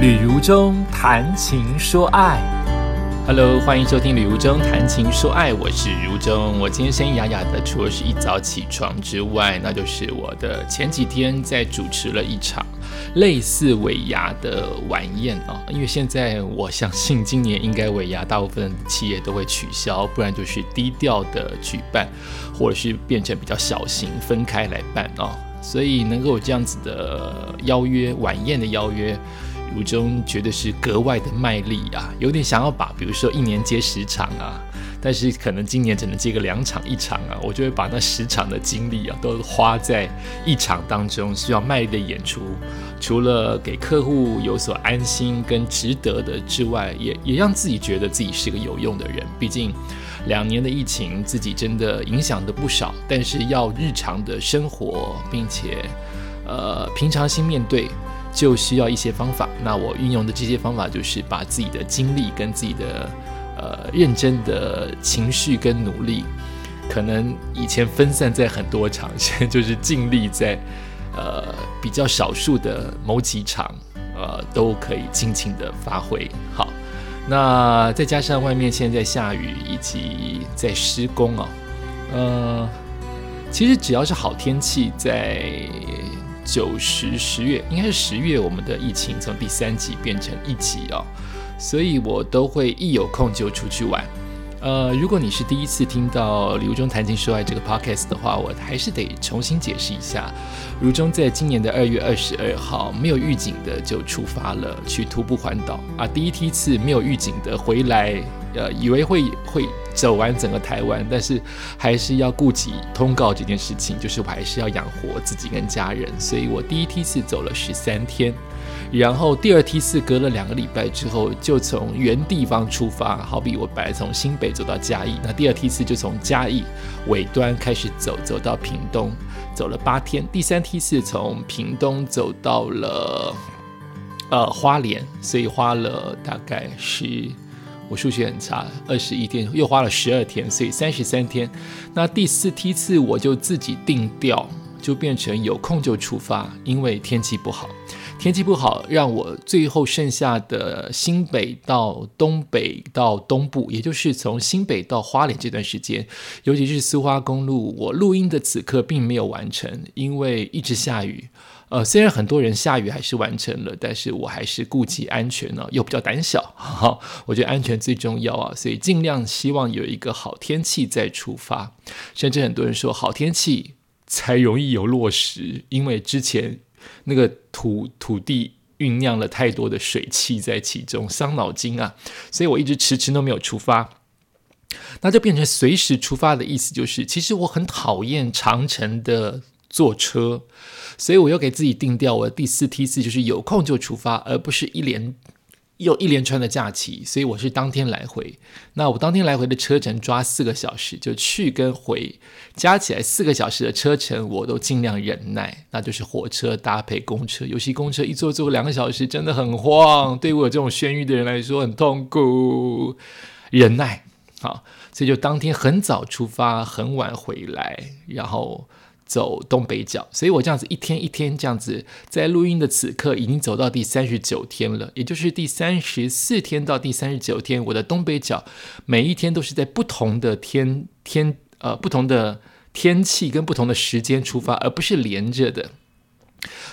旅如中谈情说爱，Hello，欢迎收听旅如中谈情说爱，我是如中。我今天声音哑哑的，除了是一早起床之外，那就是我的前几天在主持了一场类似尾牙的晚宴啊。因为现在我相信今年应该尾牙大部分企业都会取消，不然就是低调的举办，或者是变成比较小型分开来办啊。所以能够有这样子的邀约晚宴的邀约。途中觉得是格外的卖力啊，有点想要把，比如说一年接十场啊，但是可能今年只能接个两场一场啊，我就会把那十场的精力啊，都花在一场当中需要卖力的演出，除了给客户有所安心跟值得的之外，也也让自己觉得自己是个有用的人。毕竟两年的疫情，自己真的影响的不少，但是要日常的生活，并且呃平常心面对。就需要一些方法。那我运用的这些方法，就是把自己的精力跟自己的呃认真的情绪跟努力，可能以前分散在很多场，现在就是尽力在呃比较少数的某几场，呃都可以尽情的发挥好。那再加上外面现在下雨以及在施工啊，呃，其实只要是好天气在。九十十月应该是十月，我们的疫情从第三级变成一级哦，所以我都会一有空就出去玩。呃，如果你是第一次听到刘中谈情说爱这个 podcast 的话，我还是得重新解释一下。如中在今年的二月二十二号没有预警的就出发了去徒步环岛啊，第一梯次没有预警的回来。呃，以为会会走完整个台湾，但是还是要顾及通告这件事情，就是我还是要养活自己跟家人，所以我第一梯次走了十三天，然后第二梯次隔了两个礼拜之后，就从原地方出发，好比我本来从新北走到嘉义，那第二梯次就从嘉义尾端开始走，走到屏东，走了八天，第三梯次从屏东走到了呃花莲，所以花了大概是。我数学很差，二十一天又花了十二天，所以三十三天。那第四梯次我就自己定调，就变成有空就出发，因为天气不好。天气不好，让我最后剩下的新北到东北到东部，也就是从新北到花莲这段时间，尤其是苏花公路，我录音的此刻并没有完成，因为一直下雨。呃，虽然很多人下雨还是完成了，但是我还是顾及安全呢，又比较胆小，好，我觉得安全最重要啊，所以尽量希望有一个好天气再出发。甚至很多人说，好天气才容易有落实，因为之前那个土土地酝酿了太多的水汽在其中，伤脑筋啊，所以我一直迟迟都没有出发。那就变成随时出发的意思，就是其实我很讨厌长城的。坐车，所以我又给自己定调，我的第四梯次就是有空就出发，而不是一连又一连串的假期。所以我是当天来回。那我当天来回的车程抓四个小时，就去跟回加起来四个小时的车程，我都尽量忍耐。那就是火车搭配公车，尤其公车一坐坐两个小时，真的很晃，对我这种眩晕的人来说很痛苦。忍耐，好，所以就当天很早出发，很晚回来，然后。走东北角，所以我这样子一天一天这样子，在录音的此刻已经走到第三十九天了，也就是第三十四天到第三十九天，我的东北角每一天都是在不同的天天呃不同的天气跟不同的时间出发，而不是连着的。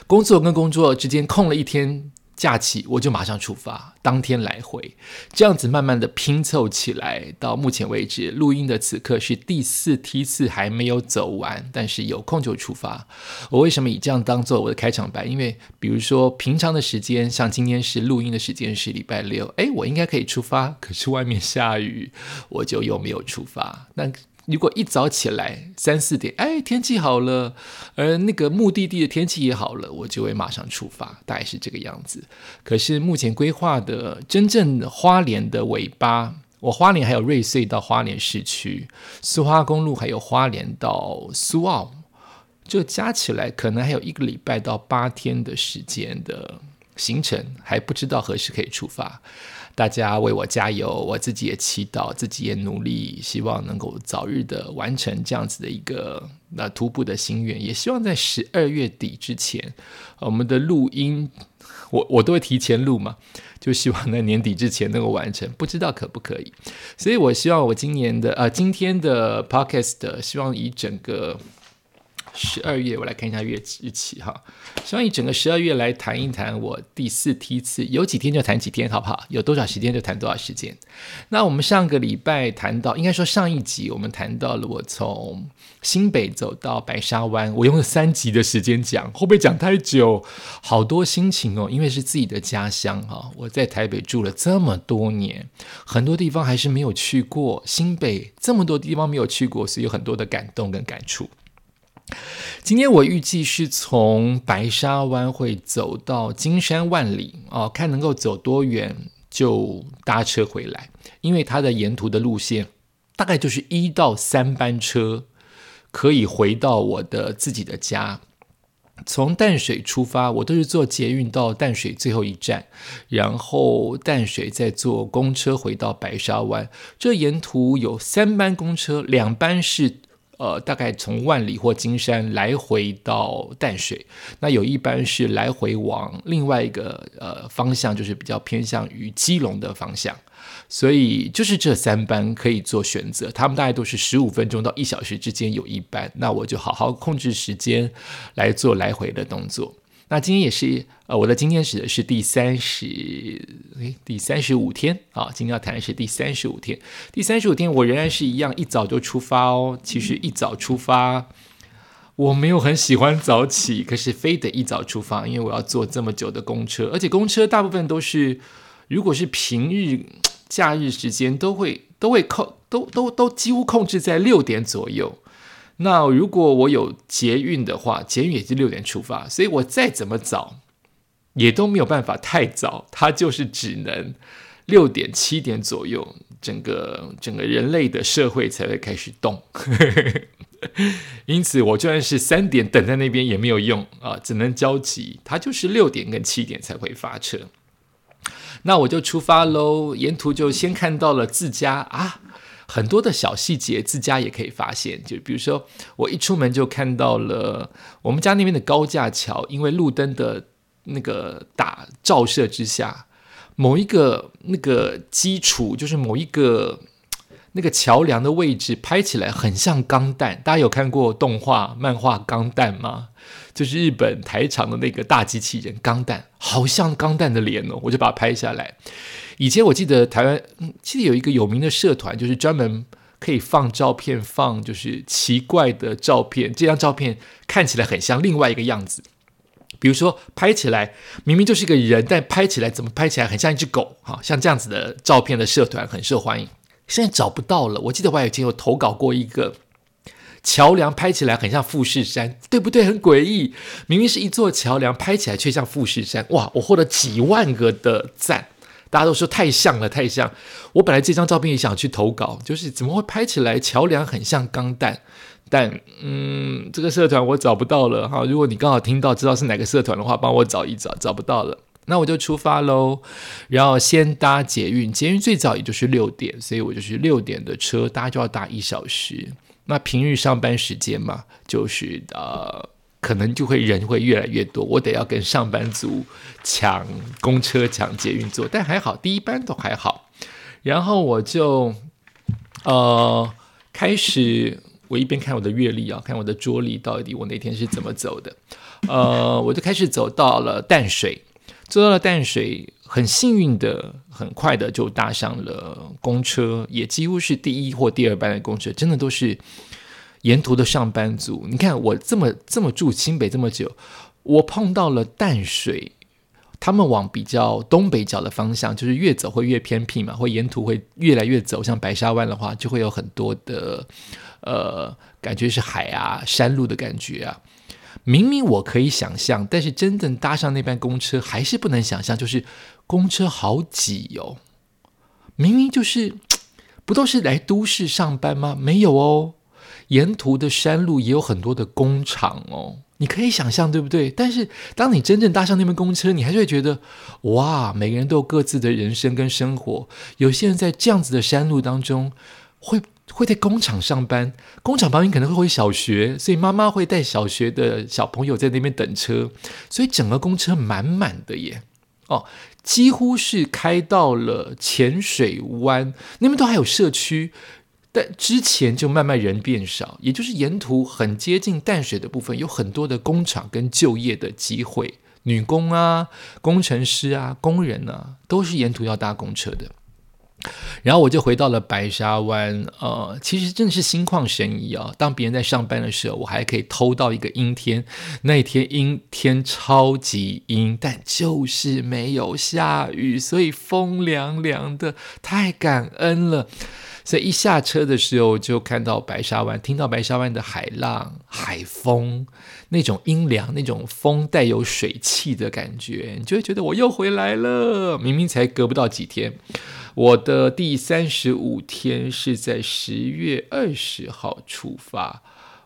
工作跟工作之间空了一天。假期我就马上出发，当天来回，这样子慢慢的拼凑起来。到目前为止，录音的此刻是第四梯次还没有走完，但是有空就出发。我为什么以这样当做我的开场白？因为比如说平常的时间，像今天是录音的时间是礼拜六，诶，我应该可以出发，可是外面下雨，我就又没有出发。那。如果一早起来三四点，哎，天气好了，而那个目的地的天气也好了，我就会马上出发，大概是这个样子。可是目前规划的真正花莲的尾巴，我花莲还有瑞穗到花莲市区，苏花公路还有花莲到苏澳，这加起来可能还有一个礼拜到八天的时间的行程，还不知道何时可以出发。大家为我加油，我自己也祈祷，自己也努力，希望能够早日的完成这样子的一个那徒步的心愿。也希望在十二月底之前，我们的录音，我我都会提前录嘛，就希望在年底之前能够完成。不知道可不可以？所以我希望我今年的呃今天的 podcast，希望以整个。十二月，我来看一下月日期哈。希望以整个十二月来谈一谈我第四梯次，有几天就谈几天，好不好？有多少时间就谈多少时间。那我们上个礼拜谈到，应该说上一集我们谈到了我从新北走到白沙湾，我用了三集的时间讲，会不会讲太久？好多心情哦，因为是自己的家乡哈。我在台北住了这么多年，很多地方还是没有去过，新北这么多地方没有去过，所以有很多的感动跟感触。今天我预计是从白沙湾会走到金山万里哦，看能够走多远就搭车回来，因为它的沿途的路线大概就是一到三班车可以回到我的自己的家。从淡水出发，我都是坐捷运到淡水最后一站，然后淡水再坐公车回到白沙湾。这沿途有三班公车，两班是。呃，大概从万里或金山来回到淡水，那有一班是来回往另外一个呃方向，就是比较偏向于基隆的方向，所以就是这三班可以做选择，他们大概都是十五分钟到一小时之间有一班，那我就好好控制时间来做来回的动作。那今天也是，呃，我的今天指的是第三十，诶，第三十五天啊。今天要谈的是第三十五天。第三十五天，我仍然是一样，一早就出发哦。其实一早出发，我没有很喜欢早起，可是非得一早出发，因为我要坐这么久的公车，而且公车大部分都是，如果是平日、假日时间，都会都会控，都都都几乎控制在六点左右。那如果我有捷运的话，捷运也是六点出发，所以我再怎么早，也都没有办法太早，它就是只能六点七点左右，整个整个人类的社会才会开始动。因此，我就算是三点等在那边也没有用啊，只能焦急。它就是六点跟七点才会发车。那我就出发喽，沿途就先看到了自家啊。很多的小细节，自家也可以发现。就比如说，我一出门就看到了我们家那边的高架桥，因为路灯的那个打照射之下，某一个那个基础，就是某一个那个桥梁的位置，拍起来很像钢弹。大家有看过动画漫画《钢弹》吗？就是日本台场的那个大机器人钢弹，好像钢弹的脸哦，我就把它拍下来。以前我记得台湾，嗯记得有一个有名的社团，就是专门可以放照片，放就是奇怪的照片。这张照片看起来很像另外一个样子，比如说拍起来明明就是一个人，但拍起来怎么拍起来很像一只狗？哈，像这样子的照片的社团很受欢迎。现在找不到了。我记得我以前有投稿过一个桥梁，拍起来很像富士山，对不对？很诡异，明明是一座桥梁，拍起来却像富士山。哇！我获得几万个的赞。大家都说太像了，太像。我本来这张照片也想去投稿，就是怎么会拍起来桥梁很像钢弹？但嗯，这个社团我找不到了哈。如果你刚好听到知道是哪个社团的话，帮我找一找，找不到了，那我就出发喽。然后先搭捷运，捷运最早也就是六点，所以我就是六点的车，大家就要搭一小时。那平日上班时间嘛，就是呃。可能就会人会越来越多，我得要跟上班族抢公车、抢捷运坐，但还好，第一班都还好。然后我就呃开始，我一边看我的阅历啊，看我的桌历，到底我那天是怎么走的。呃，我就开始走到了淡水，坐到了淡水，很幸运的，很快的就搭上了公车，也几乎是第一或第二班的公车，真的都是。沿途的上班族，你看我这么这么住清北这么久，我碰到了淡水，他们往比较东北角的方向，就是越走会越偏僻嘛，会沿途会越来越走，像白沙湾的话，就会有很多的呃，感觉是海啊山路的感觉啊。明明我可以想象，但是真正搭上那班公车，还是不能想象，就是公车好挤哦。明明就是不都是来都市上班吗？没有哦。沿途的山路也有很多的工厂哦，你可以想象，对不对？但是当你真正搭上那班公车，你还是会觉得，哇，每个人都有各自的人生跟生活。有些人在这样子的山路当中，会会在工厂上班，工厂旁边可能会回小学，所以妈妈会带小学的小朋友在那边等车，所以整个公车满满的耶。哦，几乎是开到了浅水湾那边都还有社区。但之前就慢慢人变少，也就是沿途很接近淡水的部分，有很多的工厂跟就业的机会，女工啊、工程师啊、工人啊，都是沿途要搭公车的。然后我就回到了白沙湾，呃，其实真的是心旷神怡啊。当别人在上班的时候，我还可以偷到一个阴天，那天阴天超级阴，但就是没有下雨，所以风凉凉的，太感恩了。所以一下车的时候，就看到白沙湾，听到白沙湾的海浪、海风，那种阴凉、那种风带有水汽的感觉，你就会觉得我又回来了。明明才隔不到几天，我的第三十五天是在十月二十号出发，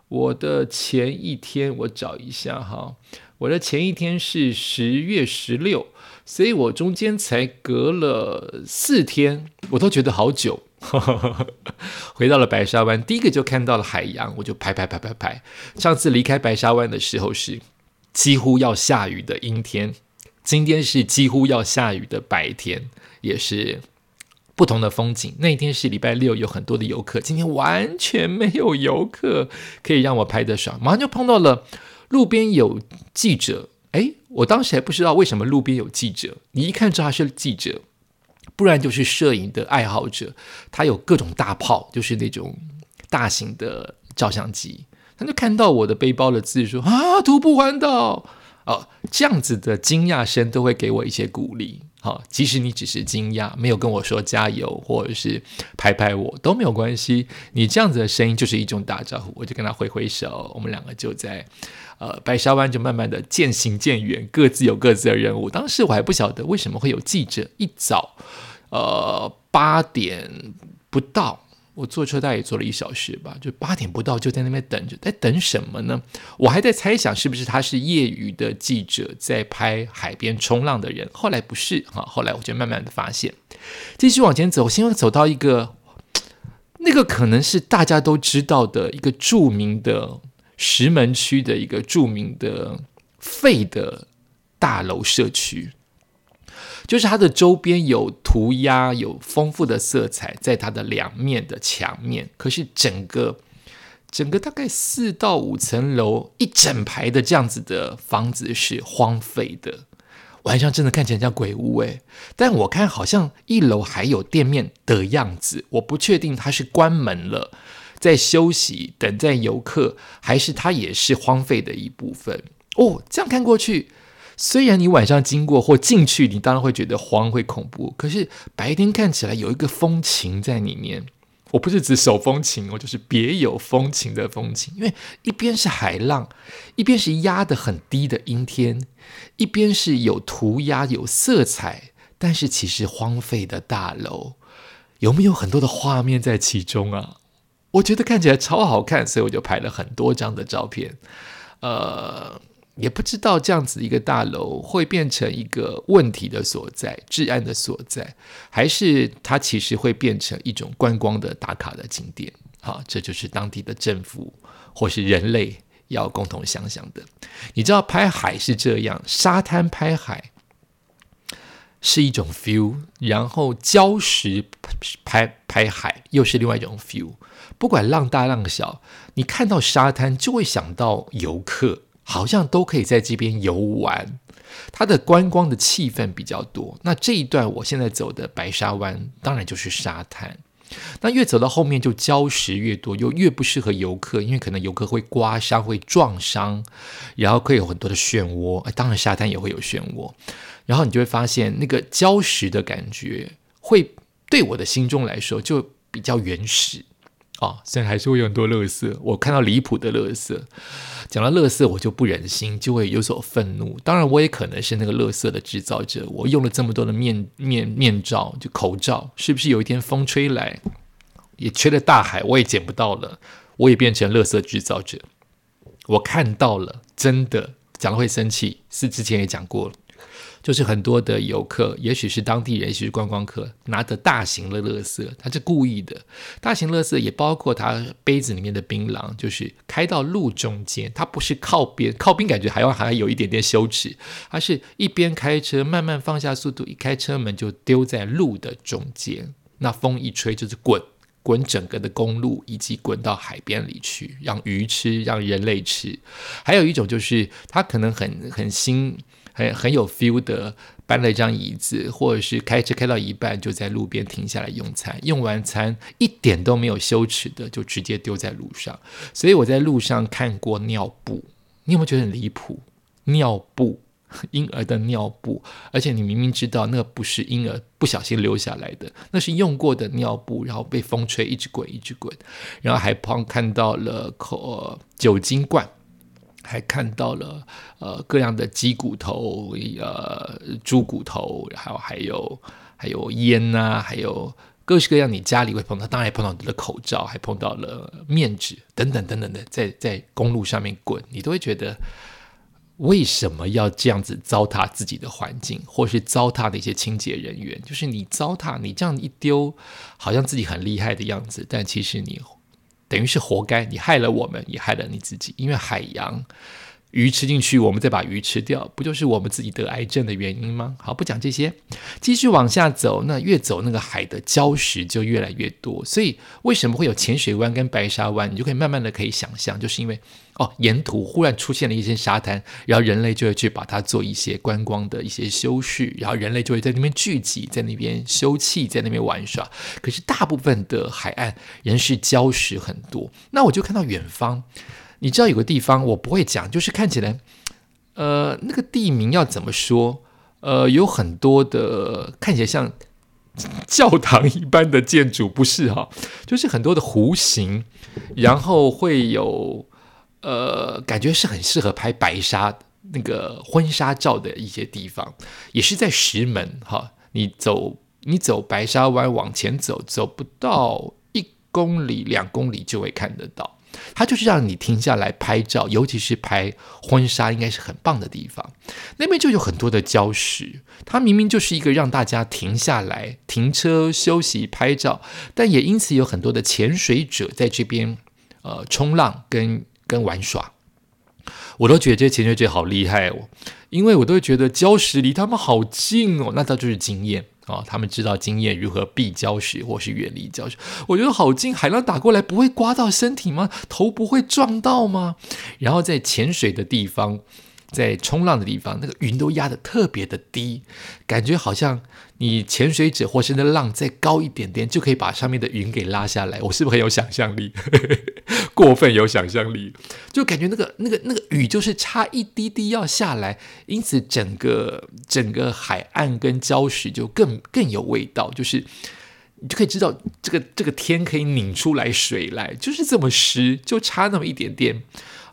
我的前一天我找一下哈，我的前一天是十月十六，所以我中间才隔了四天，我都觉得好久。回到了白沙湾，第一个就看到了海洋，我就拍拍拍拍拍。上次离开白沙湾的时候是几乎要下雨的阴天，今天是几乎要下雨的白天，也是不同的风景。那一天是礼拜六，有很多的游客，今天完全没有游客，可以让我拍得爽。马上就碰到了路边有记者，哎，我当时还不知道为什么路边有记者，你一看知道他是记者。不然就是摄影的爱好者，他有各种大炮，就是那种大型的照相机。他就看到我的背包的字，说啊，徒步环岛哦，这样子的惊讶声都会给我一些鼓励。好，即使你只是惊讶，没有跟我说加油，或者是拍拍我都没有关系。你这样子的声音就是一种打招呼，我就跟他挥挥手，我们两个就在。呃，白沙湾就慢慢的渐行渐远，各自有各自的任务。当时我还不晓得为什么会有记者一早，呃，八点不到，我坐车大概也坐了一小时吧，就八点不到就在那边等着，在等什么呢？我还在猜想是不是他是业余的记者在拍海边冲浪的人。后来不是哈，后来我就慢慢的发现，继续往前走，先走到一个那个可能是大家都知道的一个著名的。石门区的一个著名的废的大楼社区，就是它的周边有涂鸦，有丰富的色彩，在它的两面的墙面。可是整个整个大概四到五层楼，一整排的这样子的房子是荒废的，晚上真的看起来像鬼屋诶。但我看好像一楼还有店面的样子，我不确定它是关门了。在休息，等待游客，还是它也是荒废的一部分哦。这样看过去，虽然你晚上经过或进去，你当然会觉得荒会恐怖，可是白天看起来有一个风情在里面。我不是指手风琴，我就是别有风情的风情。因为一边是海浪，一边是压得很低的阴天，一边是有涂鸦、有色彩，但是其实荒废的大楼，有没有很多的画面在其中啊？我觉得看起来超好看，所以我就拍了很多张的照片。呃，也不知道这样子一个大楼会变成一个问题的所在、治安的所在，还是它其实会变成一种观光的打卡的景点。好，这就是当地的政府或是人类要共同想想的。你知道拍海是这样，沙滩拍海是一种 feel，然后礁石拍拍海又是另外一种 feel。不管浪大浪小，你看到沙滩就会想到游客，好像都可以在这边游玩。它的观光的气氛比较多。那这一段我现在走的白沙湾，当然就是沙滩。那越走到后面，就礁石越多，又越不适合游客，因为可能游客会刮伤、会撞伤，然后会有很多的漩涡。哎，当然沙滩也会有漩涡。然后你就会发现，那个礁石的感觉，会对我的心中来说就比较原始。啊，虽然还是会有很多乐色，我看到离谱的乐色，讲到乐色，我就不忍心，就会有所愤怒。当然，我也可能是那个乐色的制造者。我用了这么多的面面面罩，就口罩，是不是有一天风吹来，也吹了大海，我也捡不到了，我也变成乐色制造者。我看到了，真的讲了会生气，是之前也讲过了。就是很多的游客，也许是当地人，也许是观光客，拿着大型的垃圾，他是故意的。大型垃圾也包括他杯子里面的槟榔，就是开到路中间，他不是靠边，靠边感觉还要还有一点点羞耻，而是一边开车慢慢放下速度，一开车门就丢在路的中间，那风一吹就是滚滚整个的公路，以及滚到海边里去，让鱼吃，让人类吃。还有一种就是他可能很很新。很很有 feel 的搬了一张椅子，或者是开车开到一半就在路边停下来用餐，用完餐一点都没有羞耻的就直接丢在路上。所以我在路上看过尿布，你有没有觉得很离谱？尿布，婴儿的尿布，而且你明明知道那不是婴儿不小心留下来的，那是用过的尿布，然后被风吹一直滚一直滚，然后还碰看到了口酒精罐。还看到了呃各样的鸡骨头、呃猪骨头，还有还有还有烟呐，还有各式各样你家里会碰到，当然还碰到你的口罩，还碰到了面纸等等等等的，在在公路上面滚，你都会觉得为什么要这样子糟蹋自己的环境，或是糟蹋那些清洁人员？就是你糟蹋，你这样一丢，好像自己很厉害的样子，但其实你。等于是活该，你害了我们，也害了你自己。因为海洋鱼吃进去，我们再把鱼吃掉，不就是我们自己得癌症的原因吗？好，不讲这些，继续往下走。那越走，那个海的礁石就越来越多。所以为什么会有浅水湾跟白沙湾？你就可以慢慢的可以想象，就是因为。哦，沿途忽然出现了一些沙滩，然后人类就会去把它做一些观光的一些修饰，然后人类就会在那边聚集，在那边休憩，在那边玩耍。可是大部分的海岸仍是礁石很多。那我就看到远方，你知道有个地方我不会讲，就是看起来，呃，那个地名要怎么说？呃，有很多的看起来像教堂一般的建筑，不是哈？就是很多的弧形，然后会有。呃，感觉是很适合拍白纱那个婚纱照的一些地方，也是在石门哈。你走，你走白沙湾往前走，走不到一公里、两公里就会看得到。它就是让你停下来拍照，尤其是拍婚纱，应该是很棒的地方。那边就有很多的礁石，它明明就是一个让大家停下来停车休息拍照，但也因此有很多的潜水者在这边呃冲浪跟。跟玩耍，我都觉得这些潜水者好厉害哦，因为我都会觉得礁石离他们好近哦，那他就是经验啊，他们知道经验如何避礁石或是远离礁石。我觉得好近，海浪打过来不会刮到身体吗？头不会撞到吗？然后在潜水的地方。在冲浪的地方，那个云都压得特别的低，感觉好像你潜水者或是那浪再高一点点，就可以把上面的云给拉下来。我是不是很有想象力？过分有想象力，就感觉那个那个那个雨就是差一滴滴要下来，因此整个整个海岸跟礁石就更更有味道，就是你就可以知道这个这个天可以拧出来水来，就是这么湿，就差那么一点点。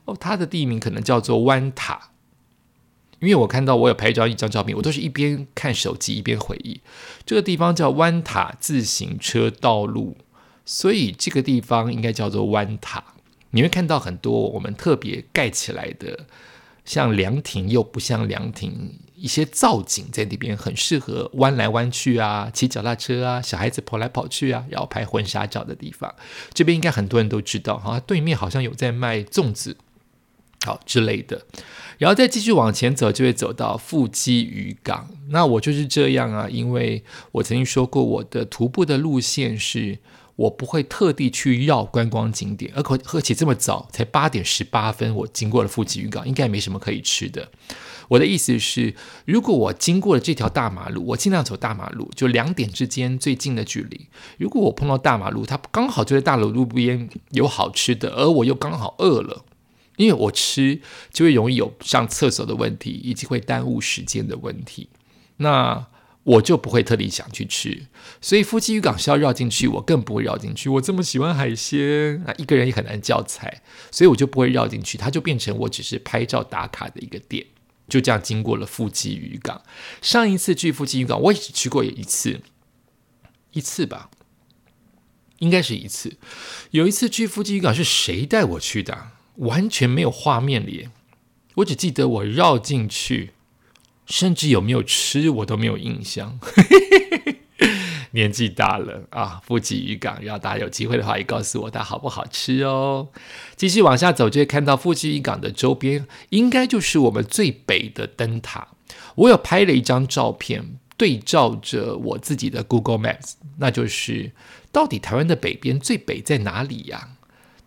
哦，它的地名可能叫做湾塔。因为我看到我有拍照一张照片，我都是一边看手机一边回忆。这个地方叫湾塔自行车道路，所以这个地方应该叫做湾塔。你会看到很多我们特别盖起来的，像凉亭又不像凉亭，一些造景在那边很适合弯来弯去啊，骑脚踏车啊，小孩子跑来跑去啊，然后拍婚纱照的地方。这边应该很多人都知道哈，对面好像有在卖粽子。好之类的，然后再继续往前走，就会走到富基渔港。那我就是这样啊，因为我曾经说过，我的徒步的路线是我不会特地去绕观光景点，而可而且这么早才八点十八分，我经过了富基渔港，应该没什么可以吃的。我的意思是，如果我经过了这条大马路，我尽量走大马路，就两点之间最近的距离。如果我碰到大马路，它刚好就在大楼路边有好吃的，而我又刚好饿了。因为我吃就会容易有上厕所的问题，以及会耽误时间的问题，那我就不会特地想去吃。所以夫妻渔港是要绕进去，我更不会绕进去。我这么喜欢海鲜啊，一个人也很难叫菜，所以我就不会绕进去。它就变成我只是拍照打卡的一个点，就这样经过了富基渔港。上一次去富基渔港，我也只去过一次，一次吧，应该是一次。有一次去富基渔港是谁带我去的？完全没有画面了。我只记得我绕进去，甚至有没有吃我都没有印象。年纪大了啊，富吉渔港，要大家有机会的话，也告诉我它好不好吃哦。继续往下走，就会看到富吉渔港的周边，应该就是我们最北的灯塔。我有拍了一张照片，对照着我自己的 Google Maps，那就是到底台湾的北边最北在哪里呀？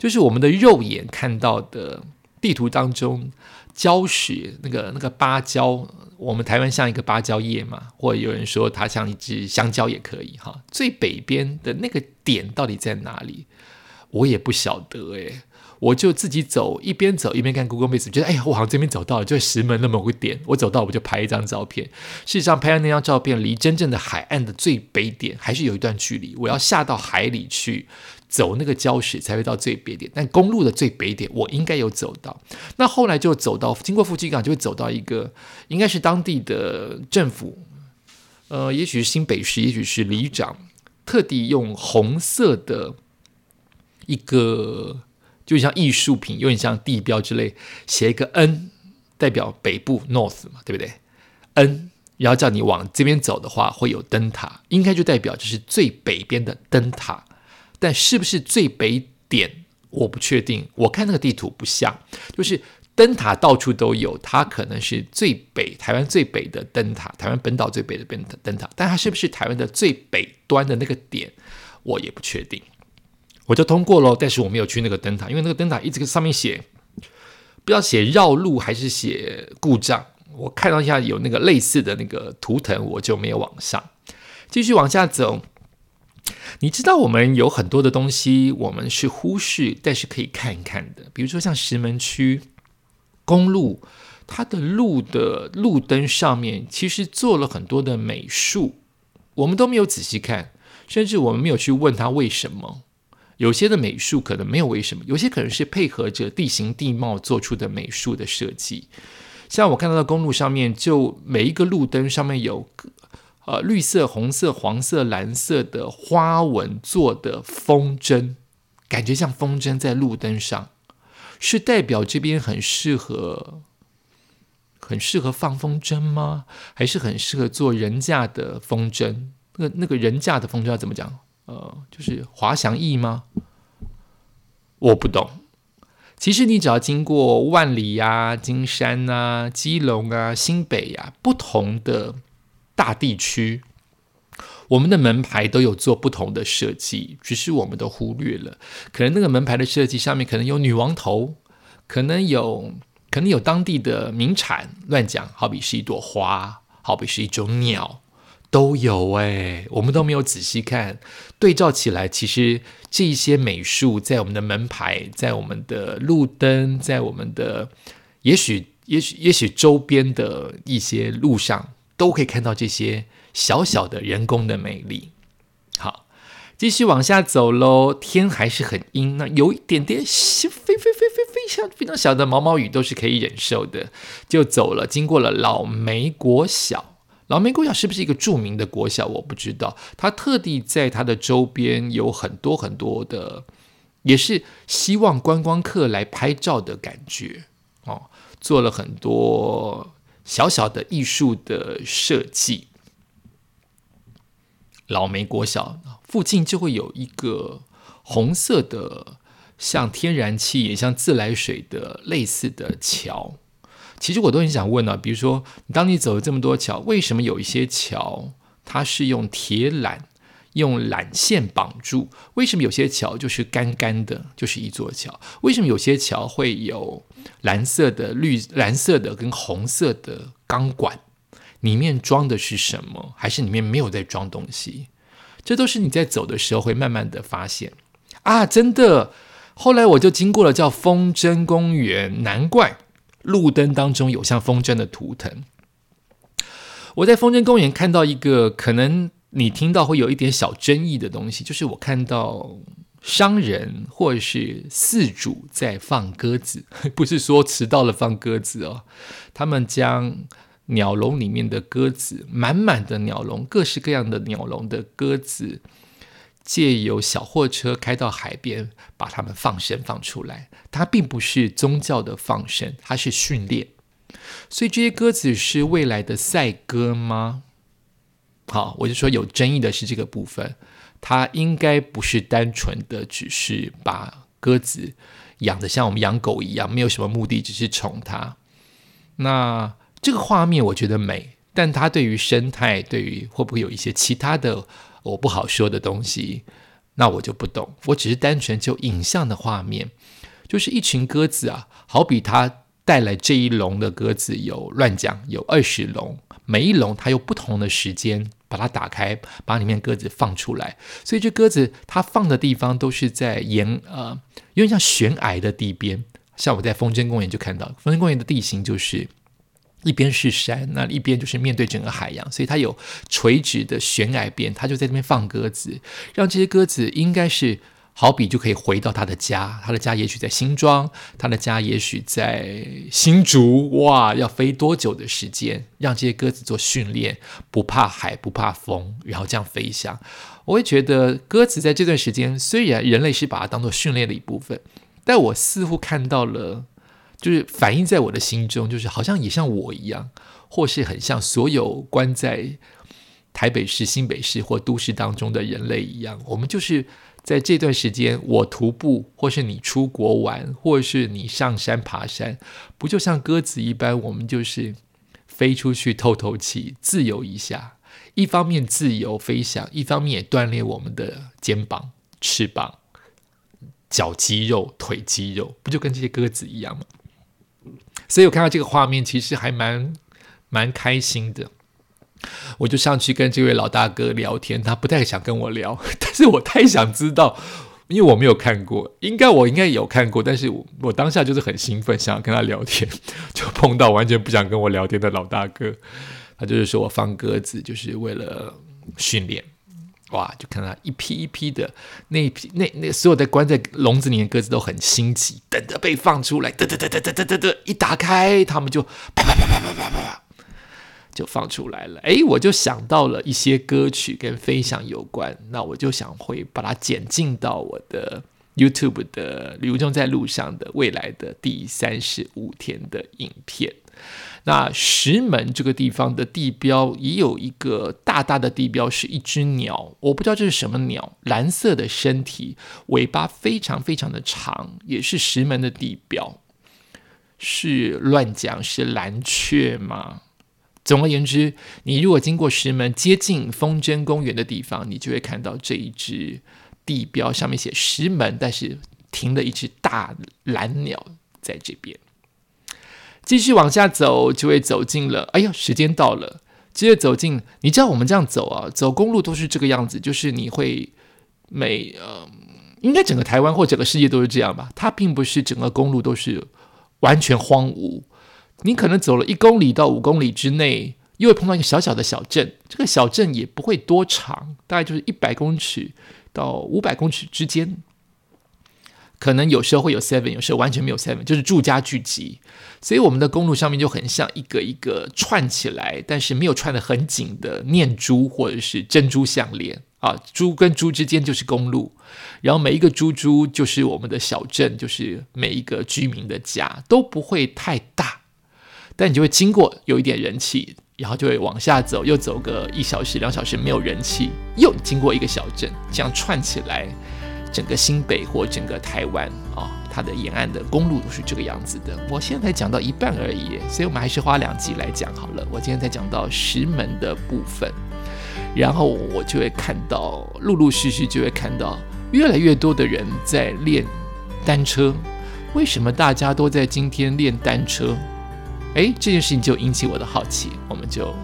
就是我们的肉眼看到的地图当中。礁石，那个那个芭蕉，我们台湾像一个芭蕉叶嘛，或者有人说它像一只香蕉也可以哈。最北边的那个点到底在哪里？我也不晓得诶。我就自己走，一边走一边看 Google Maps，觉得哎呀，我好像这边走到了，就石门的某个点。我走到我就拍一张照片。事实上，拍的那张照片离真正的海岸的最北点还是有一段距离，我要下到海里去。走那个礁石才会到最北点，但公路的最北点我应该有走到。那后来就走到经过富基港，就会走到一个应该是当地的政府，呃，也许是新北市，也许是里长，特地用红色的一个，就像艺术品，有点像地标之类，写一个 N，代表北部 North 嘛，对不对？N，然后叫你往这边走的话，会有灯塔，应该就代表这是最北边的灯塔。但是不是最北点，我不确定。我看那个地图不像，就是灯塔到处都有，它可能是最北台湾最北的灯塔，台湾本岛最北的灯灯塔。但它是不是台湾的最北端的那个点，我也不确定。我就通过喽，但是我没有去那个灯塔，因为那个灯塔一直上面写，不知道写绕路还是写故障。我看到一下有那个类似的那个图腾，我就没有往上继续往下走。你知道我们有很多的东西，我们是忽视，但是可以看一看的。比如说像石门区公路，它的路的路灯上面其实做了很多的美术，我们都没有仔细看，甚至我们没有去问他为什么。有些的美术可能没有为什么，有些可能是配合着地形地貌做出的美术的设计。像我看到的公路上面，就每一个路灯上面有。呃，绿色、红色、黄色、蓝色的花纹做的风筝，感觉像风筝在路灯上，是代表这边很适合、很适合放风筝吗？还是很适合做人架的风筝？那那个人架的风筝要怎么讲？呃，就是滑翔翼吗？我不懂。其实你只要经过万里呀、金山啊、基隆啊、新北呀，不同的。大地区，我们的门牌都有做不同的设计，只是我们都忽略了。可能那个门牌的设计上面可能有女王头，可能有可能有当地的名产，乱讲，好比是一朵花，好比是一种鸟，都有哎，我们都没有仔细看，对照起来，其实这些美术在我们的门牌，在我们的路灯，在我们的也许也许也许周边的一些路上。都可以看到这些小小的人工的美丽。好，继续往下走喽。天还是很阴，那有一点点小、非非非非非常非常小的毛毛雨都是可以忍受的。就走了，经过了老梅国小。老梅国小是不是一个著名的国小？我不知道。他特地在他的周边有很多很多的，也是希望观光客来拍照的感觉哦。做了很多。小小的艺术的设计，老梅国小附近就会有一个红色的，像天然气也像自来水的类似的桥。其实我都很想问啊，比如说，当你走了这么多桥，为什么有一些桥它是用铁缆？用缆线绑住，为什么有些桥就是干干的，就是一座桥？为什么有些桥会有蓝色的、绿蓝色的跟红色的钢管？里面装的是什么？还是里面没有在装东西？这都是你在走的时候会慢慢的发现啊！真的，后来我就经过了叫风筝公园，难怪路灯当中有像风筝的图腾。我在风筝公园看到一个可能。你听到会有一点小争议的东西，就是我看到商人或者是饲主在放鸽子，不是说迟到了放鸽子哦，他们将鸟笼里面的鸽子，满满的鸟笼，各式各样的鸟笼的鸽子，借由小货车开到海边，把它们放生放出来。它并不是宗教的放生，它是训练。所以这些鸽子是未来的赛鸽吗？好，我就说有争议的是这个部分，它应该不是单纯的只是把鸽子养的像我们养狗一样，没有什么目的，只是宠它。那这个画面我觉得美，但它对于生态，对于会不会有一些其他的我不好说的东西，那我就不懂。我只是单纯就影像的画面，就是一群鸽子啊，好比它。带来这一笼的鸽子有乱讲，有二十笼，每一笼它有不同的时间把它打开，把里面鸽子放出来。所以这鸽子它放的地方都是在沿呃有点像悬崖的地边，像我在风筝公园就看到，风筝公园的地形就是一边是山，那一边就是面对整个海洋，所以它有垂直的悬崖边，它就在那边放鸽子，让这些鸽子应该是。好比就可以回到他的家，他的家也许在新庄，他的家也许在新竹。哇，要飞多久的时间？让这些鸽子做训练，不怕海，不怕风，然后这样飞翔。我会觉得鸽子在这段时间，虽然人类是把它当做训练的一部分，但我似乎看到了，就是反映在我的心中，就是好像也像我一样，或是很像所有关在台北市、新北市或都市当中的人类一样，我们就是。在这段时间，我徒步，或是你出国玩，或是你上山爬山，不就像鸽子一般？我们就是飞出去透透气，自由一下。一方面自由飞翔，一方面也锻炼我们的肩膀、翅膀、脚肌肉、腿肌肉，不就跟这些鸽子一样吗？所以我看到这个画面，其实还蛮蛮开心的。我就上去跟这位老大哥聊天，他不太想跟我聊，但是我太想知道，因为我没有看过，应该我应该有看过，但是我当下就是很兴奋，想要跟他聊天，就碰到完全不想跟我聊天的老大哥，他就是说我放鸽子就是为了训练，哇，就看到一批一批的那一批那那所有的关在笼子里面鸽子都很心急，等着被放出来，嘚嘚嘚嘚嘚嘚嘚，一打开，他们就啪啪啪啪啪啪啪。就放出来了，诶，我就想到了一些歌曲跟飞翔有关，那我就想会把它剪进到我的 YouTube 的旅游中在路上的未来的第三十五天的影片。那石门这个地方的地标也有一个大大的地标，是一只鸟，我不知道这是什么鸟，蓝色的身体，尾巴非常非常的长，也是石门的地标，是乱讲是蓝雀吗？总而言之，你如果经过石门，接近风筝公园的地方，你就会看到这一只地标，上面写石门，但是停了一只大蓝鸟在这边。继续往下走，就会走进了。哎呀，时间到了，接着走进。你知道我们这样走啊，走公路都是这个样子，就是你会每呃，应该整个台湾或整个世界都是这样吧？它并不是整个公路都是完全荒芜。你可能走了一公里到五公里之内，又会碰到一个小小的小镇。这个小镇也不会多长，大概就是一百公尺到五百公尺之间。可能有时候会有 seven，有时候完全没有 seven，就是住家聚集。所以我们的公路上面就很像一个一个串起来，但是没有串的很紧的念珠或者是珍珠项链啊。珠跟珠之间就是公路，然后每一个珠珠就是我们的小镇，就是每一个居民的家，都不会太大。但你就会经过有一点人气，然后就会往下走，又走个一小时、两小时没有人气，又经过一个小镇，这样串起来，整个新北或整个台湾啊，它的沿岸的公路都是这个样子的。我现在才讲到一半而已，所以我们还是花两集来讲好了。我今天才讲到石门的部分，然后我就会看到，陆陆续续就会看到越来越多的人在练单车。为什么大家都在今天练单车？哎，这件事情就引起我的好奇，我们就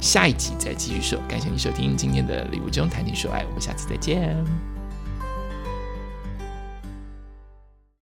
下一集再继续说。感谢你收听今天的礼物中谈情说爱，我们下次再见。